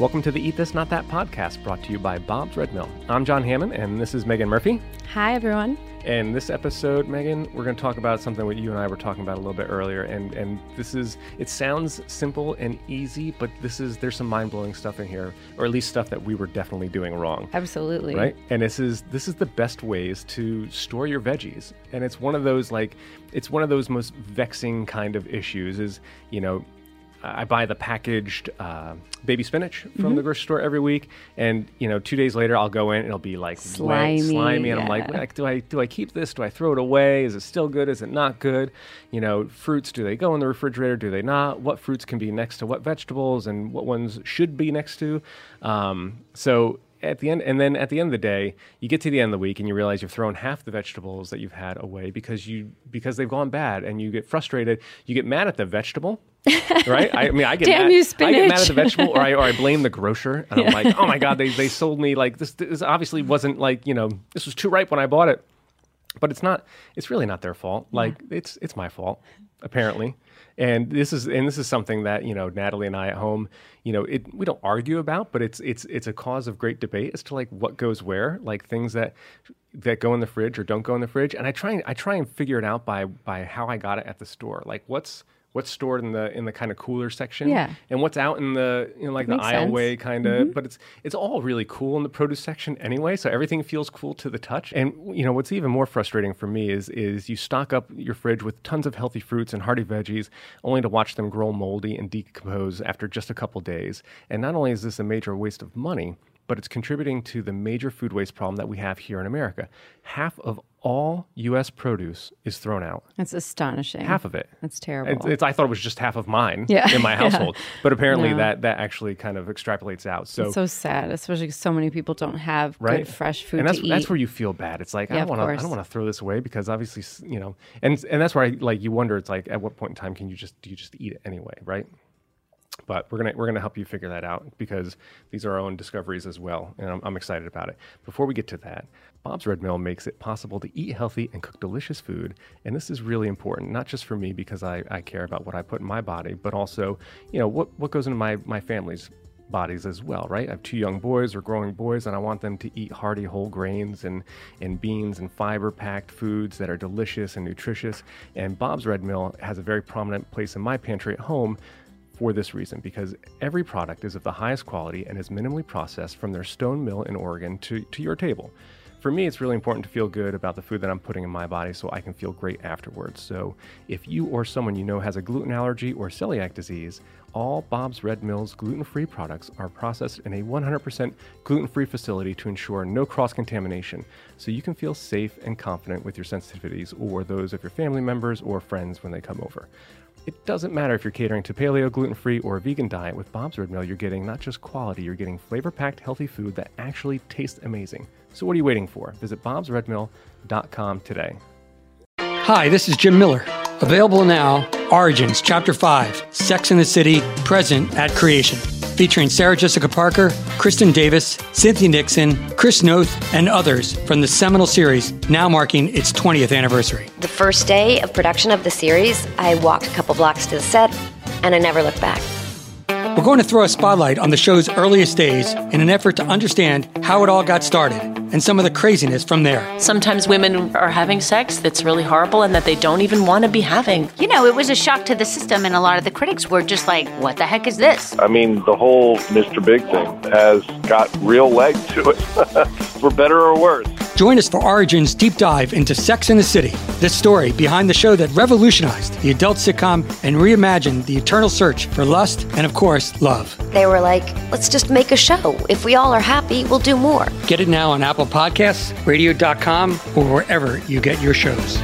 Welcome to the Eat This Not That podcast brought to you by Bob's Red Mill. I'm John Hammond and this is Megan Murphy. Hi, everyone. And this episode, Megan, we're going to talk about something that you and I were talking about a little bit earlier. And and this is it sounds simple and easy, but this is there's some mind blowing stuff in here, or at least stuff that we were definitely doing wrong. Absolutely. Right. And this is this is the best ways to store your veggies. And it's one of those like it's one of those most vexing kind of issues. Is you know I buy the packaged uh, baby spinach from Mm-hmm. the grocery store every week, and you know, two days later I'll go in and it'll be like wet, Slimy, slimy, and I'm like, yeah. like, do I do I keep this? Do I throw it away? Is it still good? Is it not good? You know, fruits do they go in the refrigerator? Do they not? What fruits can be next to what vegetables, and what ones should be next to? Um, so at the end and then at the end of the day you get to the end of the week and you realize you've thrown half the vegetables that you've had away because you because they've gone bad and you get frustrated you get mad at the vegetable right? I, I mean i get Damn mad, you, i get mad at the vegetable or I, or I blame the grocer and i'm like oh my god they, they sold me like this, this obviously wasn't like you know this was too ripe when i bought it. But it's not it's really not their fault. Like it's it's my fault apparently. And this is and this is something that you know natalie and i at home you know it we don't argue about but it's it's it's a cause of great debate as to like what goes where like things that that go in the fridge or don't go in the fridge. And i try and i try and figure it out by by how i got it at the store. Like what's what's stored in the in the kind of cooler section Yeah. and what's out in the you know like the sense. Mm-hmm. kind of but it's it's all really cool in the produce section anyway so everything feels cool to the touch and you know what's even more frustrating for me is is you stock up your fridge with tons of healthy fruits and hearty veggies only to watch them grow moldy and decompose after just a couple days and not only is this a major waste of money but it's contributing to the major food waste problem that we have here in America. Half of all U.S. produce is thrown out. That's astonishing. Half of it. That's terrible. It's, it's, I thought it was just half of mine Yeah. in my Yeah. household, but apparently No. that that actually kind of extrapolates out. So, It's so sad, especially 'cause so many people don't have right, good fresh food and that's that's where you feel bad. It's like I don't want to I don't want to throw this away because obviously you know, and and that's where I like you wonder. It's like at what point in time can you just do you just eat it anyway, right? But we're gonna we're gonna help you figure that out because these are our own discoveries as well, and I'm, I'm excited about it. Before we get to that, Bob's Red Mill makes it possible to eat healthy and cook delicious food, and this is really important, not just for me because I, I care about what I put in my body, but also you know what what goes into my my family's bodies as well, right? I have two young boys or growing boys, and I want them to eat hearty whole grains and, and beans and fiber packed foods that are delicious and nutritious. And Bob's Red Mill has a very prominent place in my pantry at home for this reason because every product is of the highest quality and is minimally processed from their stone mill in Oregon to, to your table. For me, it's really important to feel good about the food that I'm putting in my body so I can feel great afterwards. So, if you or someone you know has a gluten allergy or celiac disease, all Bob's Red Mill's gluten free products are processed in a 100% gluten free facility to ensure no cross contamination so you can feel safe and confident with your sensitivities or those of your family members or friends when they come over. It doesn't matter if you're catering to paleo, gluten free, or a vegan diet. With Bob's Red Mill, you're getting not just quality, you're getting flavor packed, healthy food that actually tastes amazing. So, what are you waiting for? Visit bobsredmill.com today. Hi, this is Jim Miller. Available now, Origins, Chapter 5, Sex and the City, present at creation. Featuring Sarah Jessica Parker, Kristin Davis, Cynthia Nixon, Chris Noth, and others from the seminal series, now marking its 20th anniversary. The first day of production of the series, I walked a couple blocks to the set and I never looked back. We're going to throw a spotlight on the show's earliest days in an effort to understand how it all got started and some of the craziness from there. Sometimes women are having sex that's really horrible and that they don't even want to be having. You know, it was a shock to the system, and a lot of the critics were just like, what the heck is this? I mean, the whole Mr. Big thing has got real leg to it, for better or worse. Join us for Origin's deep dive into Sex and the City, the story behind the show that revolutionized the adult sitcom and reimagined the eternal search for lust and, of course, love. They were like, let's just make a show. If we all are happy, we'll do more. Get it now on Apple Podcasts, radio.com, or wherever you get your shows.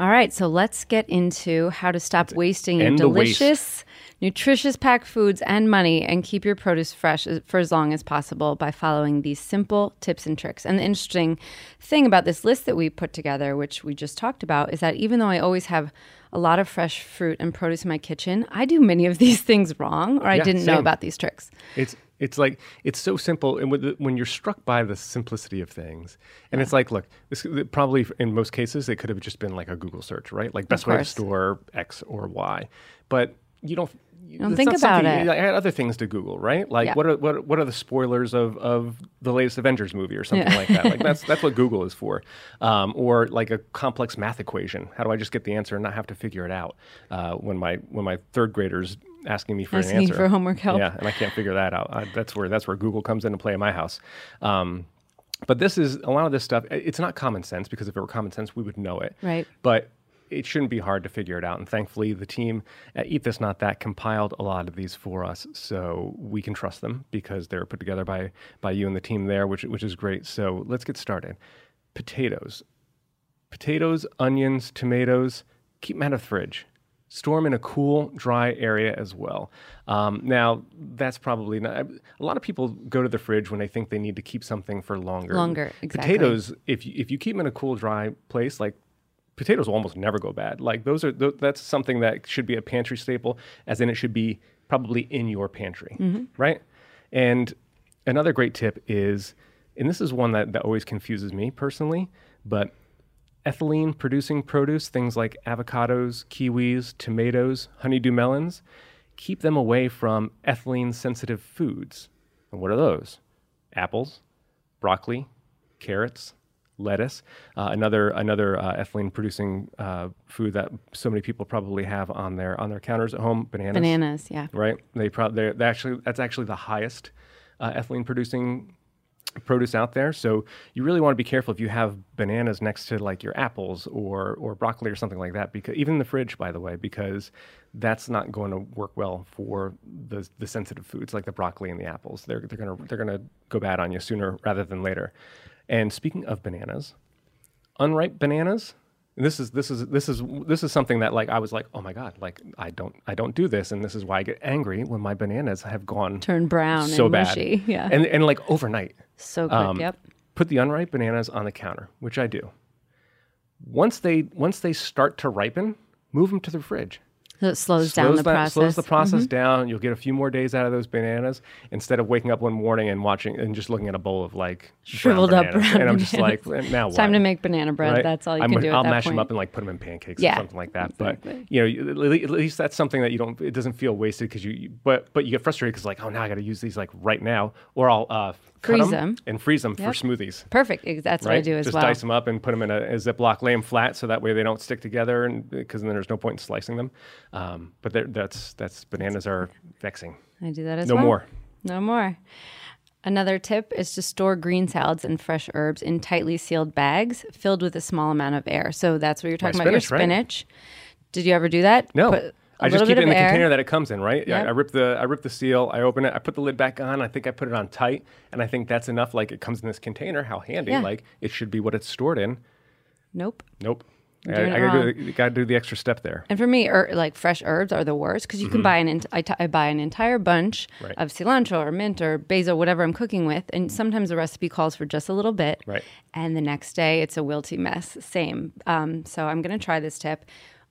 All right, so let's get into how to stop wasting your end waste. delicious, nutritious packed foods and money and keep your produce fresh for as long as possible by following these simple tips and tricks. And the interesting thing about this list that we put together, which we just talked about, is that even though I always have a lot of fresh fruit and produce in my kitchen, I do many of these things wrong or I Yeah, didn't know about these tricks. It's it's like it's so simple, and with the, when you're struck by the simplicity of things, and it's like, look, this probably in most cases it could have just been like a Google search, right? Like best way to store X or Y, but you don't You don't think about it. I had other things to Google, right? Like Yeah. what are what what are the spoilers of of the latest Avengers movie or something Yeah. like that? Like that's that's what Google is for. Um, or like a complex math equation. How do I just get the answer and not have to figure it out? Uh, when my when my third graders asking me for Asking an answer for homework help. Yeah, and I can't figure that out. I, that's where that's where Google comes into play in my house. Um, but this is a lot of this stuff. It's not common sense because if it were common sense, we would know it. Right. But it shouldn't be hard to figure it out. And thankfully, the team at Eat This Not That compiled a lot of these for us, so we can trust them because they were put together by by you and the team there, which which is great. So let's get started. Potatoes, potatoes, onions, tomatoes. Keep them out of the fridge. Store them in a cool, dry area as well. Um, now, that's probably not. A lot of people go to the fridge when they think they need to keep something for longer. Longer, exactly. Potatoes, if you, if you keep them in a cool, dry place, like potatoes will almost never go bad. Like those are th- that's something that should be a pantry staple, as in it should be probably in your pantry, mm-hmm. right? And another great tip is, and this is one that, that always confuses me personally, but ethylene producing produce, things like avocados, kiwis, tomatoes, honeydew melons, keep them away from ethylene sensitive foods. And what are those? Apples, broccoli, carrots, lettuce. Uh, another another uh, ethylene producing uh, food that so many people probably have on their on their counters at home. Bananas. Bananas, yeah. Right. They probably they actually that's actually the highest uh, ethylene producing produce out there. So you really want to be careful if you have bananas next to like your apples or or broccoli or something like that. Because even in the fridge, by the way, because that's not going to work well for the the sensitive foods like the broccoli and the apples. They're they're gonna they're gonna go bad on you sooner rather than later. And speaking of bananas, unripe bananas. This is this is this is this is something that like I was like, oh my god, like I don't I don't do this, and this is why I get angry when my bananas have gone Turn brown so and bad, mushy. Yeah. and and like overnight. so good. Um, yep. Put the unripe bananas on the counter, which I do. Once they once they start to ripen, move them to the fridge. So it slows, down the that- process. Mm-hmm. Slows the process down. You'll get a few more days out of those bananas instead of waking up one morning and watching and just looking at a bowl of like brown Shriveled up bananas. brown And I'm just bananas. like, now It's time to make banana bread. right? That's all you I'm, can do. I'll at that mash point. them up and like put them in pancakes Yeah, or something like that. exactly. But you know, at least that's something that you don't. It doesn't feel wasted because you. But but you get frustrated because like, oh, now I got to use these like right now, or I'll uh, Freeze 'em them. and freeze them Yep. for smoothies. Perfect. That's what I do as Just well. dice them up and put them in a, a Ziploc, lay them flat so that way they don't stick together, and because then there's no point in slicing them. Um, but that's that's bananas are vexing. I do that as No well. No more. No more. Another tip is to store green salads and fresh herbs in tightly sealed bags filled with a small amount of air. So that's what you're talking about. Your spinach, right? Did you ever do that? No. Put I just keep it in the air. container that it comes in, right? Yeah, Yep. I rip the I rip the seal, I open it, I put the lid back on. I think I put it on tight, and I think that's enough. Like it comes in this container. How handy! Yeah. Like it should be what it's stored in. Nope. Nope. I, I gotta, do, gotta do the extra step there. And for me, er, like fresh herbs are the worst because you can buy an ent- I, t- I buy an entire bunch Mm-hmm. Right. of cilantro or mint or basil, whatever I'm cooking with, and sometimes the recipe calls for just a little bit. Right. And the next day, it's a wilty mess. Same. Um, so I'm going to try this tip.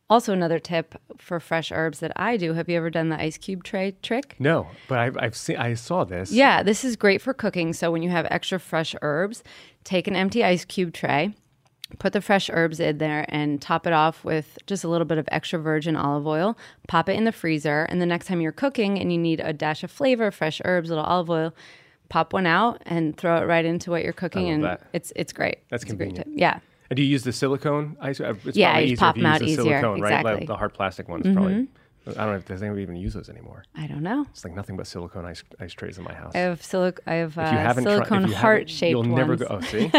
Also, another tip for fresh herbs that I do. Have you ever done the ice cube tray trick? No, but I've, I've seen I saw this. Yeah, this is great for cooking. So when you have extra fresh herbs, take an empty ice cube tray, put the fresh herbs in there, and top it off with just a little bit of extra virgin olive oil. Pop it in the freezer, and the next time you're cooking and you need a dash of flavor, fresh herbs, little olive oil, pop one out and throw it right into what you're cooking, and that. it's it's great. That's It's a great convenient. tip. Yeah. And do you use the silicone ice? It's Yeah, you pop them out the easier, silicone, right? exactly. Mm-hmm. Like the hard plastic ones probably. I don't know if does anyone even use those anymore. I don't know. It's like nothing but silicone ice, ice trays in my house. I have silic- I have uh, silicone heart shaped you'll never go. Oh, see,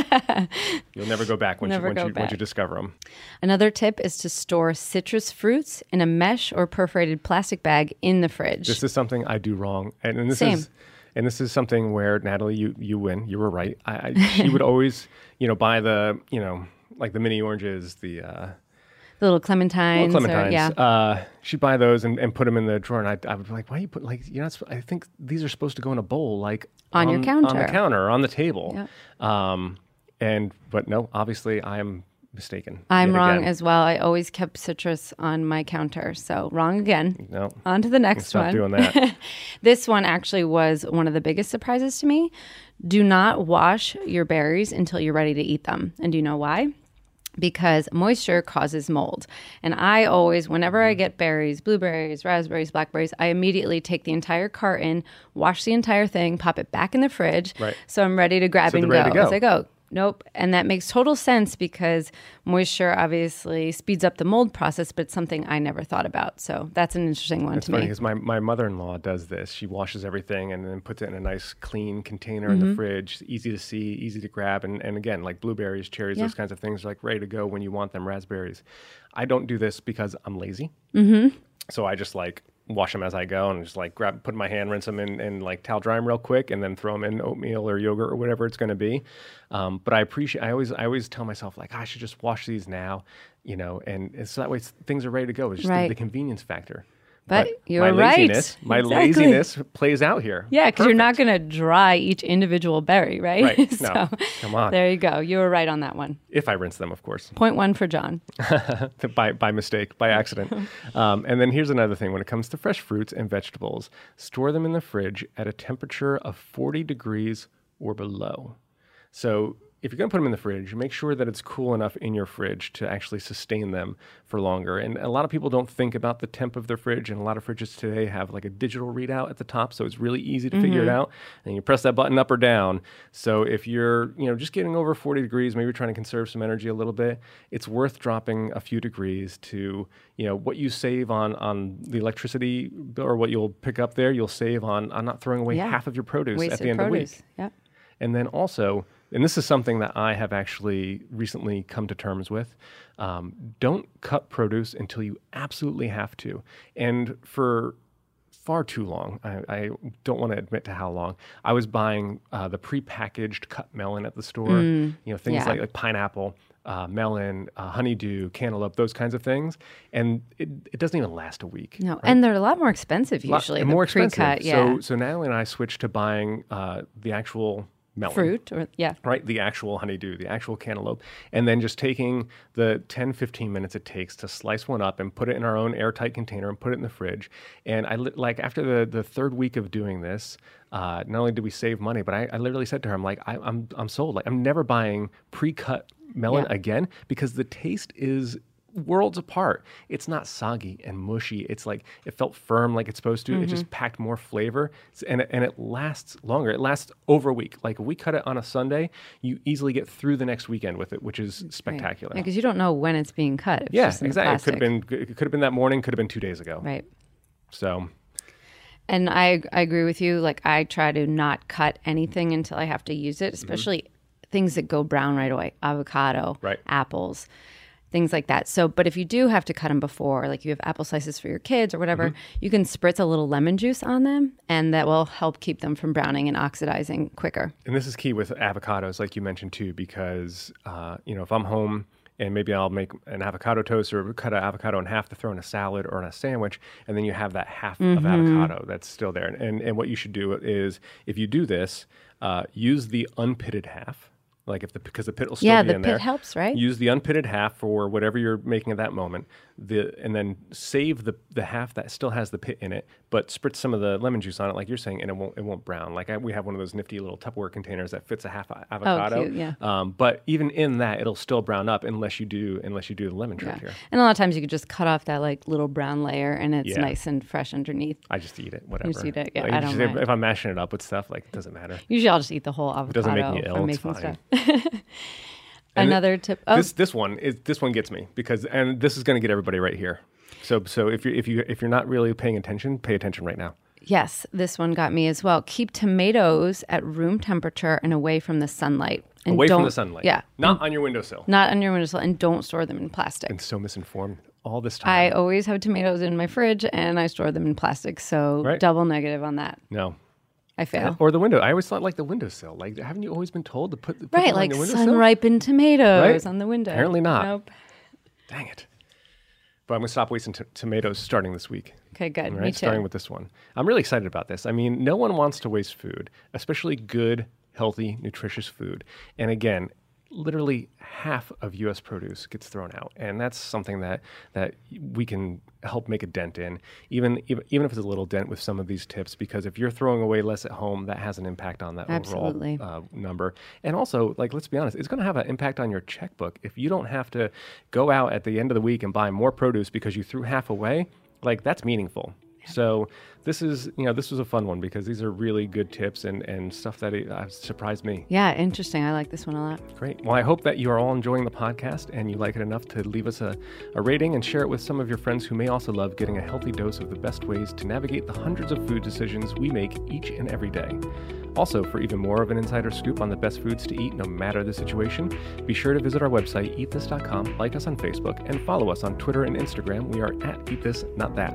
you'll never go back once Never you once go you once you discover them. Another tip is to store citrus fruits in a mesh or perforated plastic bag in the fridge. This is something I do wrong, and, and this Same. is and this is something where Natalie, you you win. You were right. I, I she would always you know buy the you know like the mini oranges, the uh, the little clementines. little or- yeah. Uh, she'd buy those and, and put them in the drawer, and I, I would be like, why you put like you know? I think these are supposed to go in a bowl, like On your counter, on the counter. on the table. Yep. Um, and but no, obviously I am mistaken. I'm wrong again. as well. I always kept citrus on my counter. So wrong again. No. On to the next Stop one. Stop doing that. This one actually was one of the biggest surprises to me. Do not wash your berries until you're ready to eat them. And do you know why? Because moisture causes mold. And I always, whenever I get berries, blueberries, raspberries, blackberries, I immediately take the entire carton, wash the entire thing, pop it back in the fridge. Right. So I'm ready to grab So and go, ready to as go. I go. Nope. And that makes total sense because moisture obviously speeds up the mold process, but it's something I never thought about. So that's an interesting one It's to funny me. because my, my mother in law does this. She washes everything and then puts it in a nice clean container in the Mm-hmm. fridge, easy to see, easy to grab. And, and again, like blueberries, cherries, Yeah. those kinds of things are like ready to go when you want them, raspberries. I don't do this because I'm lazy. Mm-hmm. So I just like wash them as I go and just like grab, put my hand, rinse them in, and like towel dry them real quick and then throw them in oatmeal or yogurt or whatever it's going to be. Um, but I appreciate, I always, I always tell myself like, I should just wash these now, you know, and, and so that way things are ready to go. It's just the, the convenience factor. But you're my right. laziness, my Exactly. laziness plays out here. Yeah, because you're not going to dry each individual berry, right? Right. so No. Come on. there you go. You were right on that one. If I rinse them, of course, Point one for John. by by mistake, by accident. um, and then here's another thing: when it comes to fresh fruits and vegetables, store them in the fridge at a temperature of 40 degrees or below. So if you're going to put them in the fridge, make sure that it's cool enough in your fridge to actually sustain them for longer. And a lot of people don't think about the temp of their fridge, and a lot of fridges today have like a digital readout at the top, so it's really easy to figure it mm-hmm. out. And you press that button up or down. So if you're, you know, just getting over 40 degrees, maybe trying to conserve some energy a little bit, it's worth dropping a few degrees to, you know, what you save on on the electricity bill or what you'll pick up there, you'll save on on not throwing away Yeah. half of your produce Wasted at the end produce. of the week. Yep. And then also, and this is something that I have actually recently come to terms with um, don't cut produce until you absolutely have to. And for far too long, I, I don't want to admit to how long, I was buying uh, the prepackaged cut melon at the store, you know, things yeah. like, like pineapple. Uh, melon, uh, honeydew, cantaloupe, those kinds of things, and it, it doesn't even last a week. No, and they're a lot more expensive usually. the more expensive. yeah. So, so Natalie and I switched to buying uh, the actual melon Fruit or yeah. right? The actual honeydew, the actual cantaloupe, and then just taking the 10, 15 minutes it takes to slice one up and put it in our own airtight container and put it in the fridge. And I li- like after the, the third week of doing this, uh, not only did we save money, but I, I literally said to her, I'm like, I, I'm, I'm sold. Like I'm never buying pre-cut melon Yeah. again because the taste is worlds apart. It's not soggy and mushy. It's like it felt firm like it's supposed to. It Mm-hmm. just packed more flavor and it, and it lasts longer. It lasts over a week. Like if we cut it on a Sunday, you easily get through the next weekend with it, which is spectacular. Because you don't know when it's being cut. It's Yeah, just in the exactly. It could have been it could have been that morning, could have been 2 days ago. right. So, And I, I agree with you. Like I try to not cut anything until I have to use Mm-hmm. it, especially things that go brown right away, avocado, Right. apples, things like that. So, but if you do have to cut them before, like you have apple slices for your kids or whatever, Mm-hmm. you can spritz a little lemon juice on them, and that will help keep them from browning and oxidizing quicker. and this is key with avocados, like you mentioned too, because uh, you know if I'm home and maybe I'll make an avocado toast or cut an avocado in half to throw in a salad or in a sandwich, and then you have that half of Mm-hmm. avocado that's still there. And, and and what you should do is if you do this, uh, use the unpitted half. Like if the because the pit will still Yeah, be the in pit there. helps, right? Use the unpitted half for whatever you're making at that moment. The and then save the the half that still has the pit in it, but spritz some of the lemon juice on it, like you're saying, and it won't it won't brown. Like I, we have one of those nifty little Tupperware containers that fits a half avocado. Oh, cute, yeah. Um, but even in that, it'll still brown up unless you do unless you do the lemon trick Yeah. here. And a lot of times you could just cut off that like little brown layer, and it's Yeah. nice and fresh underneath. I just eat it, whatever. just eat it, yeah, Like, I don't just- if, I'm mashing it up with stuff, like it doesn't matter. Usually, I'll just eat the whole avocado. It doesn't make me ill, I'm it's making fine. And Another tip. Oh, This this one is this one gets me because and this is going to get everybody right here. So so if you if you if you're not really paying attention, pay attention right now. Yes, this one got me as well. Keep tomatoes at room temperature and away from the sunlight. And Away from the sunlight. Yeah, Not on your windowsill. not on your windowsill, and don't store them in plastic. And so misinformed all this time. I always have tomatoes in my fridge, and I store them in plastic. So Right. double negative on that. no. I uh, fail. Or the window. I always thought like the windowsill. Like haven't you always been told to put, put Right, like windowsill? sun ripened tomatoes Right? on the window. Apparently not. Nope. Dang it. But I'm going to stop wasting t- tomatoes starting this week. Okay, good. All Me right, too. starting with this one. I'm really excited about this. I mean, no one wants to waste food, especially good, healthy, nutritious food. And again, literally half of U.S. produce gets thrown out, and that's something that that we can help make a dent in, even even, even if it's a little dent with some of these tips. Because if you're throwing away less at home, that has an impact on that Absolutely. overall uh, number. And also, like let's be honest, it's going to have an impact on your checkbook if you don't have to go out at the end of the week and buy more produce because you threw half away. Like that's meaningful. So this is, you know, this was a fun one because these are really good tips and, and stuff that uh, surprised me. Yeah, interesting. I like this one a lot. Great. Well, I hope that you are all enjoying the podcast and you like it enough to leave us a, a rating and share it with some of your friends who may also love getting a healthy dose of the best ways to navigate the hundreds of food decisions we make each and every day. Also, for even more of an insider scoop on the best foods to eat no matter the situation, be sure to visit our website, eatthis.com, like us on Facebook, and follow us on Twitter and Instagram. We are at Eat This Not That.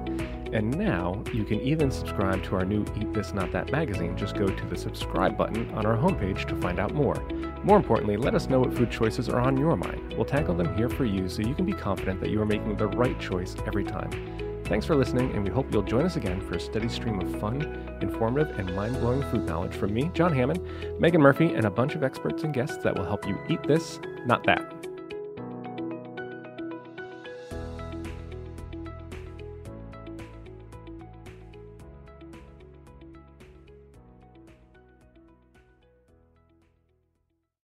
And now you can even subscribe to our new Eat This Not That magazine. Just go to the subscribe button on our homepage to find out more. More importantly, let us know what food choices are on your mind. We'll tackle them here for you so you can be confident that you are making the right choice every time. Thanks for listening, and we hope you'll join us again for a steady stream of fun, informative, and mind blowing food knowledge from me, John Hammond, Megan Murphy, and a bunch of experts and guests that will help you eat this, not that.